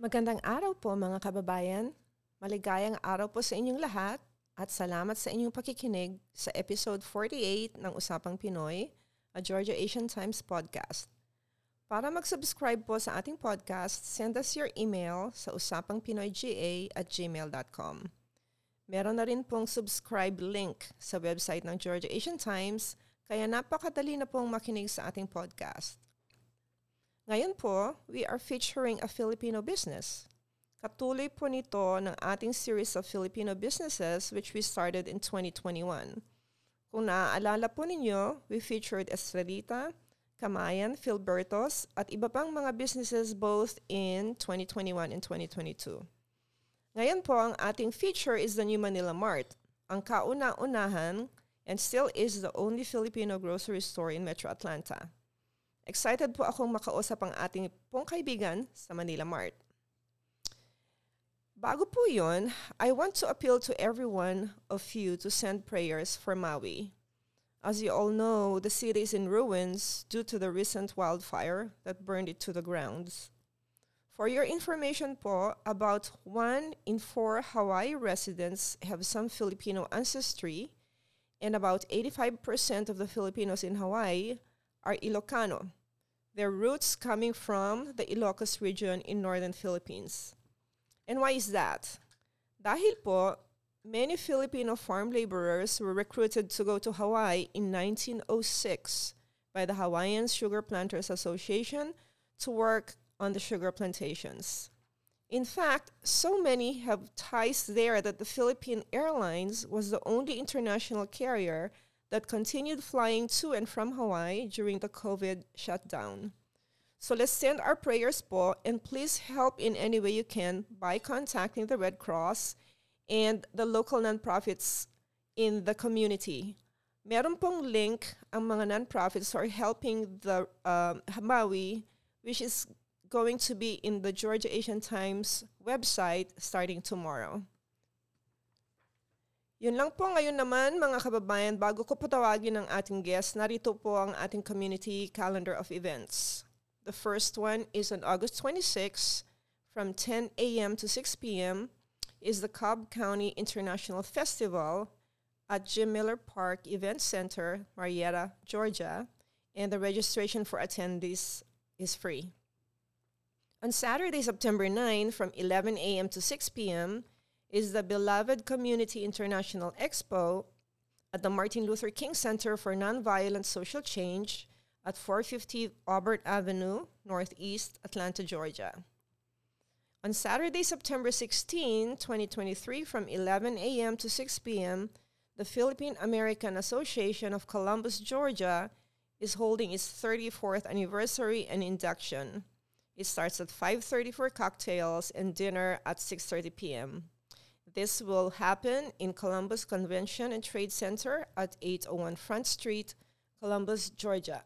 Magandang araw po mga kababayan. Maligayang araw po sa inyong lahat at salamat sa inyong pakikinig sa episode 48 ng Usapang Pinoy, a Georgia Asian Times podcast. Para mag-subscribe po sa ating podcast, send us your email sa usapangpinoyga at gmail.com. Meron na rin pong subscribe link sa website ng Georgia Asian Times, kaya napakadali na pong makinig sa ating podcast. Ngayon po, we are featuring a Filipino business. Katuloy po nito ng ating series of Filipino businesses which we started in 2021. Kung naaalala po ninyo, we featured Estrelita, Kamayan, Filbertos, at iba pang mga businesses both in 2021 and 2022. Ngayon po, ang ating feature is the New Manila Mart, ang kauna-unahan and still is the only Filipino grocery store in Metro Atlanta. Excited po akong makausap ang ating pong kaibigan sa Manila Mart. Bago po yun, I want to appeal to everyone of you to send prayers for Maui. As you all know, the city is in ruins due to the recent wildfire that burned it to the grounds. For your information po, about one in four Hawaii residents have some Filipino ancestry, and about 85% of the Filipinos in Hawaii are Ilocano, their roots coming from the Ilocos region in northern Philippines. And why is that? Dahil po, many Filipino farm laborers were recruited to go to Hawaii in 1906 by the Hawaiian Sugar Planters Association to work on the sugar plantations. In fact, so many have ties there that the Philippine Airlines was the only international carrier that continued flying to and from Hawaii during the COVID shutdown. So let's send our prayers po and please help in any way you can by contacting the Red Cross and the local nonprofits in the community. Meron pong link ang mga nonprofits are helping the um, Maui, which is going to be in the Georgia Asian Times website starting tomorrow. Yun lang po ngayon naman mga kababayan, bago ko patawagin ang ating guest, narito po ang ating community calendar of events. The first one is on August 26 from 10 a.m. to 6 p.m. is the Cobb County International Festival at Jim Miller Park Event Center, Marietta, Georgia, and the registration for attendees is free. On Saturday, September 9 from 11 a.m. to 6 p.m., is the Beloved Community International Expo at the Martin Luther King Center for Nonviolent Social Change at 450 Auburn Avenue, Northeast Atlanta, Georgia. On Saturday, September 16, 2023, from 11 a.m. to 6 p.m., the Philippine American Association of Columbus, Georgia is holding its 34th anniversary and induction. It starts at 5:30 for cocktails and dinner at 6:30 p.m. This will happen in Columbus Convention and Trade Center at 801 Front Street, Columbus, Georgia.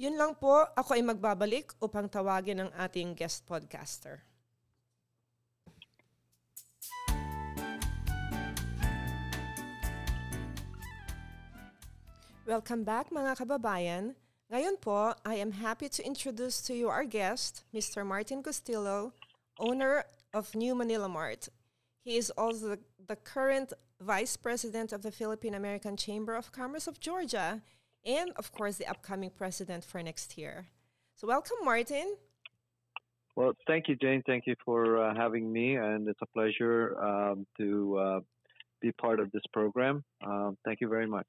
Yun lang po, ako ay magbabalik upang tawagin ang ating guest podcaster. Welcome back mga kababayan. Ngayon po, I am happy to introduce to you our guest, Mr. Martin Castillo, owner of New Manila Mart. He is also the, the current Vice President of the Philippine American Chamber of Commerce of Georgia and, of course, the upcoming president for next year. So, welcome, Martin. Well, thank you, Jane. Thank you for uh, having me, and it's a pleasure um, to uh, be part of this program. Um, thank you very much.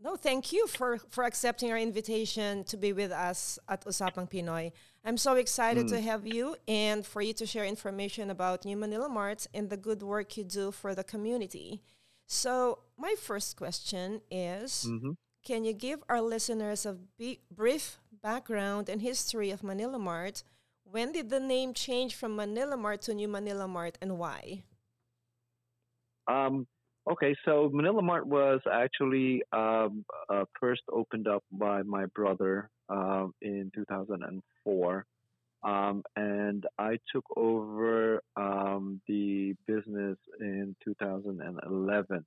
No, thank you for, for accepting our invitation to be with us at Usapang Pinoy. I'm so excited mm. to have you and for you to share information about New Manila Mart and the good work you do for the community. So, my first question is mm-hmm. Can you give our listeners a b- brief background and history of Manila Mart? When did the name change from Manila Mart to New Manila Mart and why? Um, Okay, so Manila Mart was actually um, uh, first opened up by my brother uh, in 2004. Um, and I took over um, the business in 2011.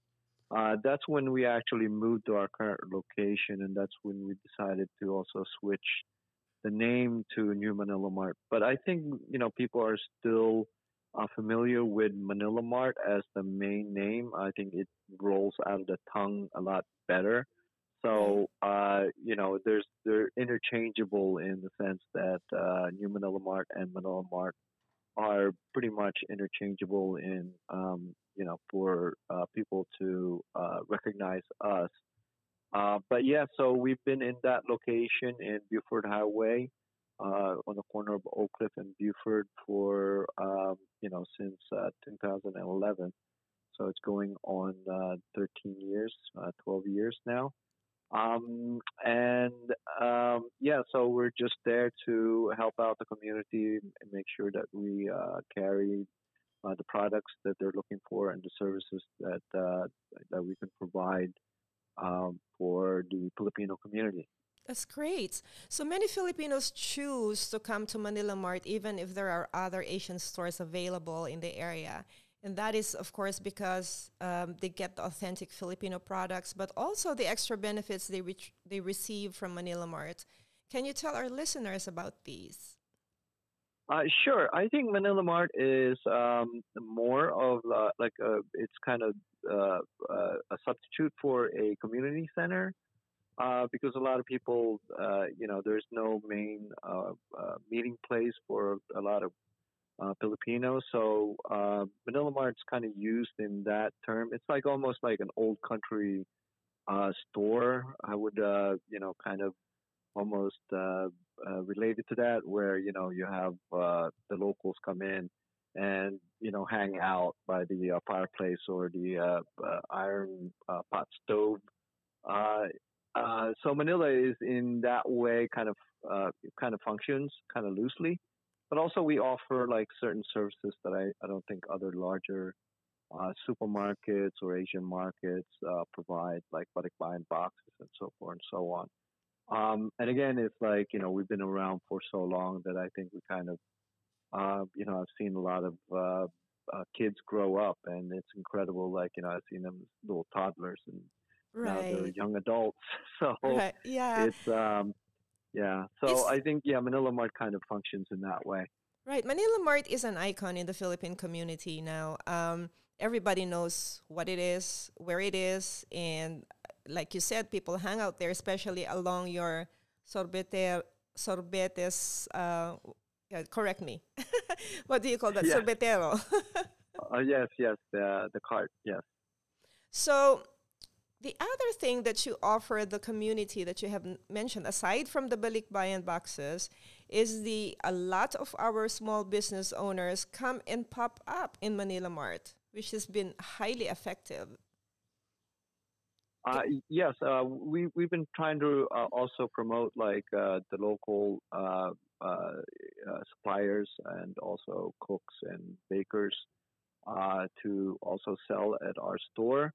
Uh, that's when we actually moved to our current location, and that's when we decided to also switch the name to New Manila Mart. But I think you know people are still uh, familiar with Manila Mart as the main name. I think it rolls out of the tongue a lot better. So uh, you know, there's they're interchangeable in the sense that uh, New Manila Mart and Manila Mart are pretty much interchangeable in um, you know for uh, people to uh, recognize us. Uh, but yeah, so we've been in that location in Buford Highway uh, on the corner of Oak Cliff and Buford for um, you know since 2011. So it's going on 13 years, 12 years now. Um, and um, yeah, so we're just there to help out the community and make sure that we uh, carry uh, the products that they're looking for and the services that uh, that we can provide um, for the Filipino community. That's great. So many Filipinos choose to come to Manila Mart even if there are other Asian stores available in the area. And that is, of course, because um, they get the authentic Filipino products, but also the extra benefits they, re- they receive from Manila Mart. Can you tell our listeners about these? Uh, sure. I think Manila Mart is um, more of uh, like a, it's kind of uh, uh a substitute for a community center uh, because a lot of people, uh, you know, there's no main meeting place for a lot of uh, Filipino. So uh, Manila Mart's kind of used in that term. It's like almost like an old country uh, store. I would, uh, you know, kind of almost uh, uh, related to that, where you know you have uh, the locals come in and you know hang out by the uh, fireplace or the uh, uh, iron uh, pot stove. So Manila is in that way kind of uh, kind of functions kind of loosely but also we offer like certain services that I, I don't think other larger uh, supermarkets or Asian markets uh, provide, like buying boxes and so forth and so on. Um, and again, it's like you know we've been around for so long that I think we kind of, uh, you know, I've seen a lot of uh, kids grow up, and it's incredible. Like you know, I've seen them little toddlers, and right. now they're young adults. So right. yeah, it's um, yeah. So it's, I think yeah, Manila Mart kind of functions in that way. Right. Manila Mart is an icon in the Philippine community now. Um, everybody knows what it is, where it is, and like you said, people hang out there, especially along your sorbete, sorbetes. Uh, yeah, correct me. what do you call that? Yeah. Sorbetero. uh, yes, yes, the the cart. Yes. So the other thing that you offer the community that you have mentioned, aside from the balikbayan boxes, is the a lot of our small business owners come and pop up in Manila Mart, which has been highly effective. Uh, yes, uh, we we've been trying to uh, also promote like uh, the local uh, uh, suppliers and also cooks and bakers to also sell at our store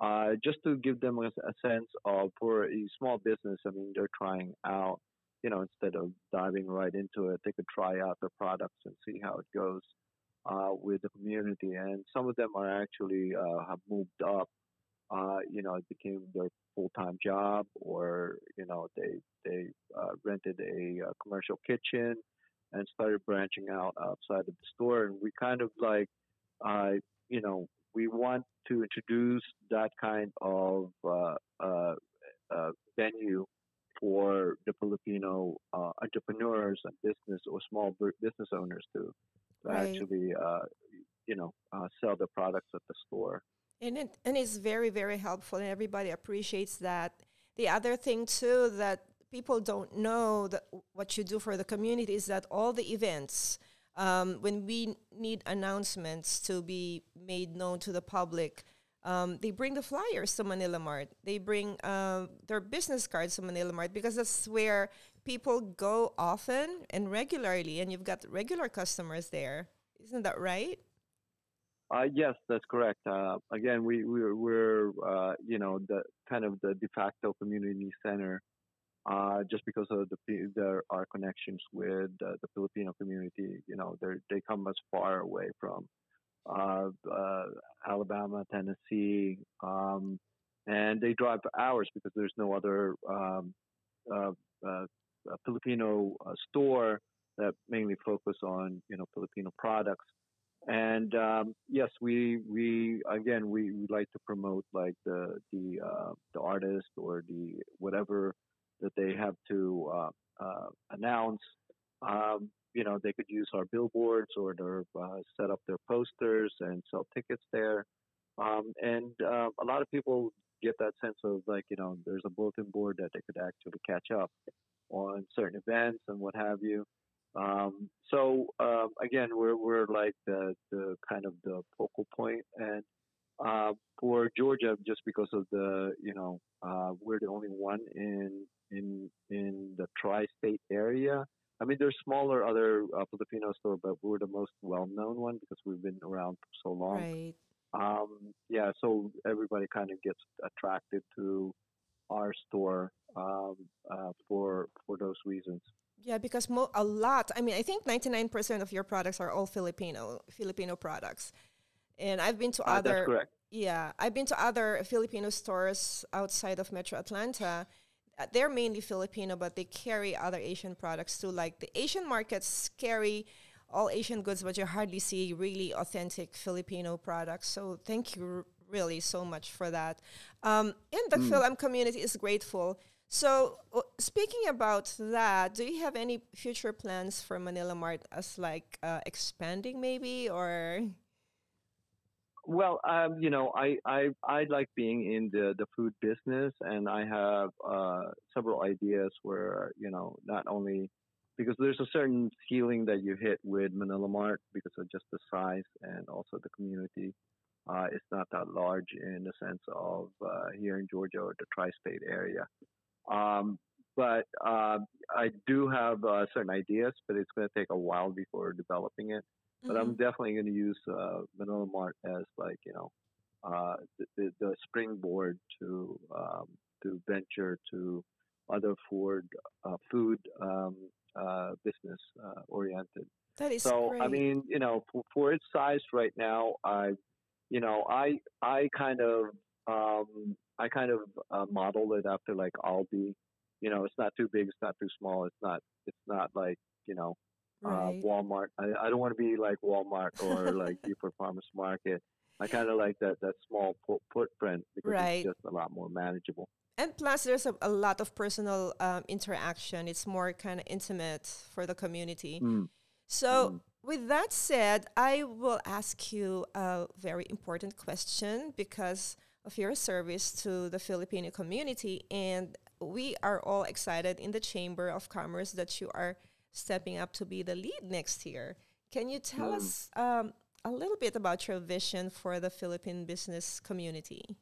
uh, just to give them a, a, sense of for a small business. I mean, they're trying out, you know, instead of diving right into it, they could try out their products and see how it goes uh, with the community. And some of them are actually uh, have moved up. Uh, you know, it became their full-time job, or you know, they they uh, rented a, a commercial kitchen and started branching out outside of the store. And we kind of like, uh, you know, introduce that kind of uh, uh, uh, venue for the Filipino uh, entrepreneurs and business or small business owners to, right. actually, uh, you know, uh, sell their products at the store. And it, and it's very very helpful, and everybody appreciates that. The other thing too that people don't know that what you do for the community is that all the events um, when we need announcements to be made known to the public, um, they bring the flyers to Manila Mart. They bring uh, their business cards to Manila Mart because that's where people go often and regularly, and you've got regular customers there. Isn't that right? Uh, yes, that's correct. Uh, again, we, we we're uh, you know the kind of the de facto community center uh, just because of the there are connections with the Filipino community. You know, they they come as far away from Alabama, Tennessee, um, and they drive for hours because there's no other um, uh, uh, Filipino uh, store that mainly focus on you know Filipino products. And um, yes, we we again we, we like to promote like the the uh, the artist or the whatever that they have to uh, uh, announce. Um, you know, they could use our billboards or their, uh, set up their posters and sell tickets there. Um, and uh, a lot of people get that sense of like, you know, there's a bulletin board that they could actually catch up on certain events and what have you. Um, so uh, again, we're we're like the the kind of the focal point, and uh, for Georgia, just because of the you know uh, we're the only one in in in the tri-state area. I mean, there's smaller other uh, Filipino store, but we're the most well-known one because we've been around for so long. Right. Um, yeah, so everybody kind of gets attracted to our store um, uh, for for those reasons. Yeah, because mo- a lot. I mean, I think ninety nine percent of your products are all Filipino Filipino products, and I've been to Uh, other. that's correct. Yeah, I've been to other Filipino stores outside of Metro Atlanta. Uh, They're mainly Filipino, but they carry other Asian products too. Like the Asian markets carry all Asian goods, but you hardly see really authentic Filipino products. So thank you really so much for that. Um, and the Fil-Am community is grateful. So uh, speaking about that, do you have any future plans for Manila Mart as like uh, expanding maybe or? Well, um, you know, I, I I like being in the, the food business, and I have uh, several ideas where you know not only because there's a certain ceiling that you hit with Manila Mart because of just the size and also the community. Uh, it's not that large in the sense of uh, here in Georgia or the tri-state area. Um, but uh, I do have uh, certain ideas, but it's going to take a while before developing it but I'm Mhm. definitely going to use uh, Manila Mart as like you know uh, the, the, the springboard to um, to venture to other food uh, food um, uh, business uh, oriented. that is So great. I mean, you know, for, for its size right now, I, you know, I I kind of um, I kind of uh, model it after like Aldi. You know, it's not too big, it's not too small, it's not it's not like you know uh. Walmart. I, I don't want to be like Walmart or like Buford Farmers Market. I kind of like that that small footprint because Right. it's just a lot more manageable. And plus, there's a, a lot of personal um, interaction. It's more kind of intimate for the community. Mm. So, with that said, I will ask you a very important question because of your service to the Filipino community. And we are all excited in the Chamber of Commerce that you are stepping up to be the lead next year. Can you tell Mm. us um, a little bit about your vision for the Philippine business community?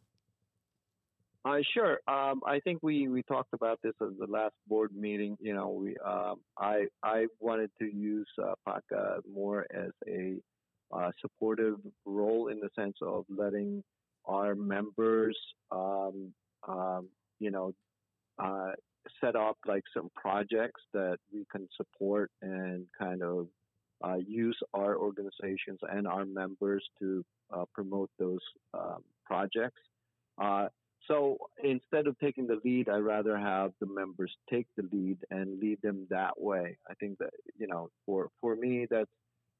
Uh, sure. Um, I think we, we talked about this at the last board meeting. You know, we um, I I wanted to use uh, PACA more as a uh, supportive role in the sense of letting our members, um, um, you know, uh, set up like some projects that we can support and kind of uh, use our organizations and our members to uh, promote those um, projects. Uh, so instead of taking the lead, I'd rather have the members take the lead and lead them that way. I think that you know, for for me, that's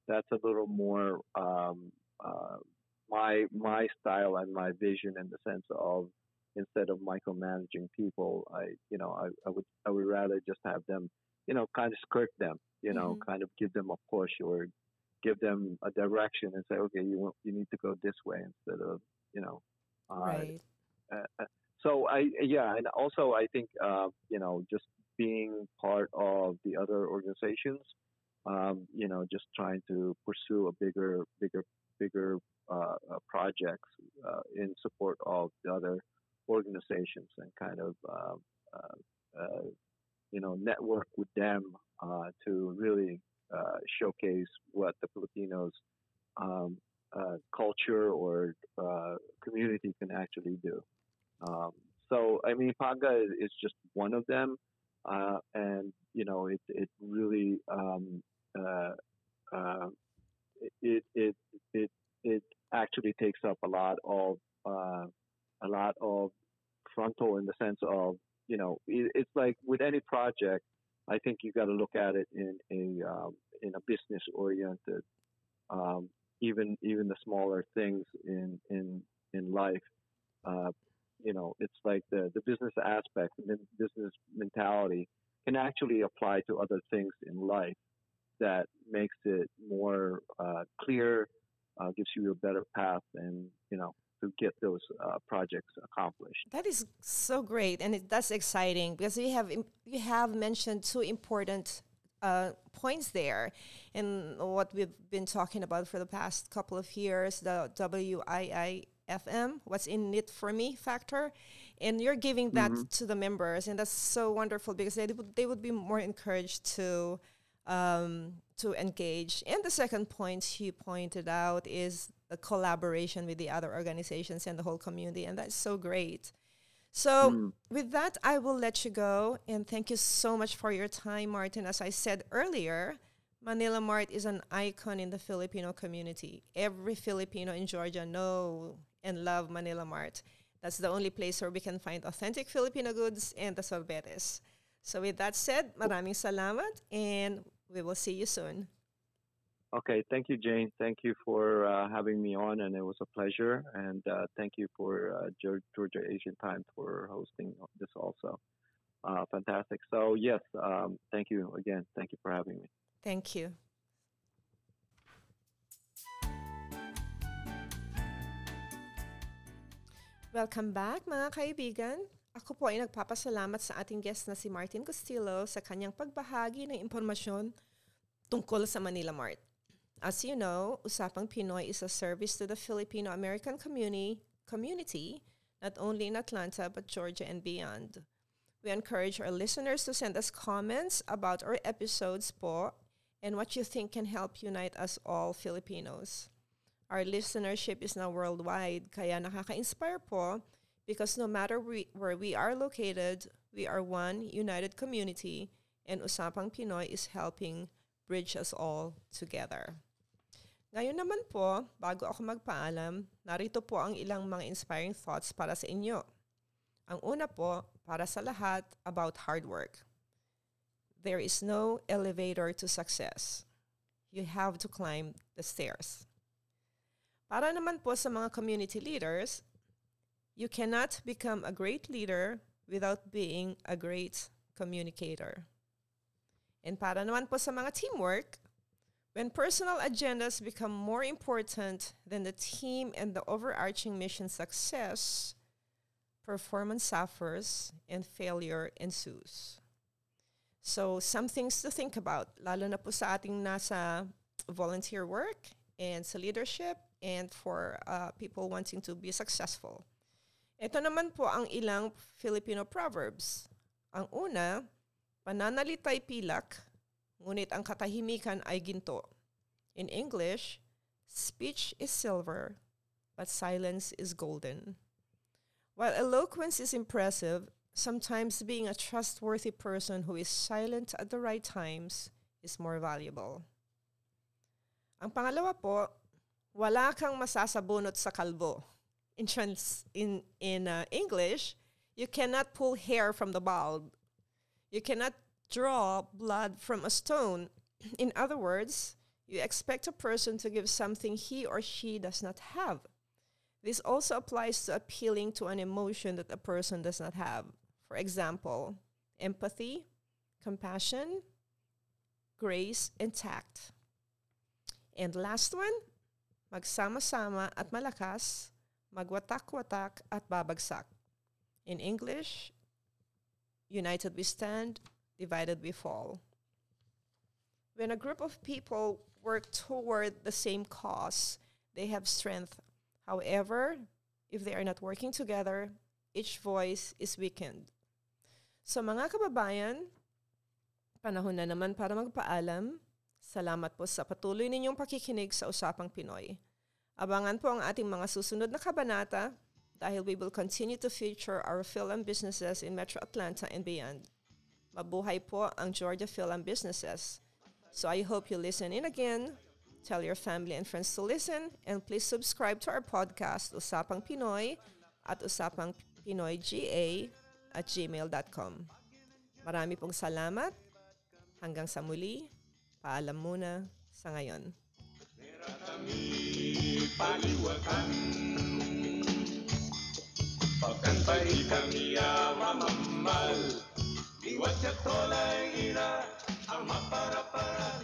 that's a little more um, uh, my my style and my vision in the sense of instead of micromanaging people, I you know I, I would I would rather just have them you know kind of skirt them, you know, Mhm. kind of give them a push or give them a direction and say, okay, you want, you need to go this way instead of you know. Uh, right. uh, uh, so I yeah, and also I think uh, you know just being part of the other organizations, um, you know, just trying to pursue a bigger, bigger, bigger uh, uh, projects uh, in support of the other organizations and kind of uh, uh, uh, you know network with them uh, to really uh, showcase what the Filipinos um, culture or community can actually do. Um, so I mean, Paga is, just one of them, uh, and you know, it it really um, uh, uh, it it it it actually takes up a lot of a lot of frontal in the sense of you know it, it's like with any project I think you got to look at it in a um, in a business oriented, um, even even the smaller things in in in life. Uh, you know, it's like the the business aspect, the business mentality can actually apply to other things in life that makes it more uh, clear, uh, gives you a better path, and you know to get those uh, projects accomplished. That is so great, and it, that's exciting because you have you have mentioned two important uh, points there, and what we've been talking about for the past couple of years, the WIIFM, what's in it for me factor, and you're giving that mm-hmm. to the members, and that's so wonderful because they would they would be more encouraged to. Um, to engage. And the second point you pointed out is the collaboration with the other organizations and the whole community, and that's so great. So, mm. with that, I will let you go. And thank you so much for your time, Martin. As I said earlier, Manila Mart is an icon in the Filipino community. Every Filipino in Georgia know and love Manila Mart. That's the only place where we can find authentic Filipino goods and the sorbetes. So with that said, maraming salamat and we will see you soon. Okay, thank you, Jane. Thank you for uh, having me on, and it was a pleasure. And uh, thank you for uh, Georgia Asian Times for hosting this also. Uh, fantastic. So, yes, um, thank you again. Thank you for having me. Thank you. Welcome back mga kaibigan. Ako po ay nagpapasalamat sa ating guest na si Martin Castillo sa kanyang pagbahagi ng impormasyon tungkol sa Manila Mart. As you know, Usapang Pinoy is a service to the Filipino American community, community, not only in Atlanta, but Georgia and beyond. We encourage our listeners to send us comments about our episodes po and what you think can help unite us all Filipinos. Our listenership is now worldwide, kaya nakaka-inspire po because no matter we, where we are located, we are one united community and Usapang Pinoy is helping bridge us all together. Ngayon naman po, bago ako magpaalam, narito po ang ilang mga inspiring thoughts para sa inyo. Ang una po, para sa lahat, about hard work. There is no elevator to success. You have to climb the stairs. Para naman po sa mga community leaders, you cannot become a great leader without being a great communicator. And para naman po sa mga teamwork, When personal agendas become more important than the team and the overarching mission success, performance suffers and failure ensues. So some things to think about, lalo na po sa ating nasa volunteer work and sa leadership and for uh, people wanting to be successful. Ito naman po ang ilang Filipino proverbs. Ang una, pananalitay pilak, ngunit ang katahimikan ay ginto. In English, speech is silver, but silence is golden. While eloquence is impressive, sometimes being a trustworthy person who is silent at the right times is more valuable. Ang pangalawa po, wala kang masasabunot sa kalbo. In, trans, in, in uh, English, you cannot pull hair from the bald. You cannot draw blood from a stone. In other words, you expect a person to give something he or she does not have. This also applies to appealing to an emotion that a person does not have. For example, empathy, compassion, grace, and tact. And last one, magsama-sama at malakas, magwatak-watak at babagsak. In English, united we stand, divided we fall. When a group of people work toward the same cause, they have strength. However, if they are not working together, each voice is weakened. So mga kababayan, panahon na naman para magpaalam. Salamat po sa patuloy ninyong pakikinig sa Usapang Pinoy. Abangan po ang ating mga susunod na kabanata dahil we will continue to feature our Fil-Am businesses in Metro Atlanta and beyond. Mabuhay po ang Georgia Film Businesses. So I hope you listen in again. Tell your family and friends to listen and please subscribe to our podcast Usapang Pinoy at Usapang Pinoy GA at gmail.com. Marami pong salamat Hanggang sa muli, paalam muna sa ngayon. paliwakan Pagkantay kami igual que toda la águila, ama para parar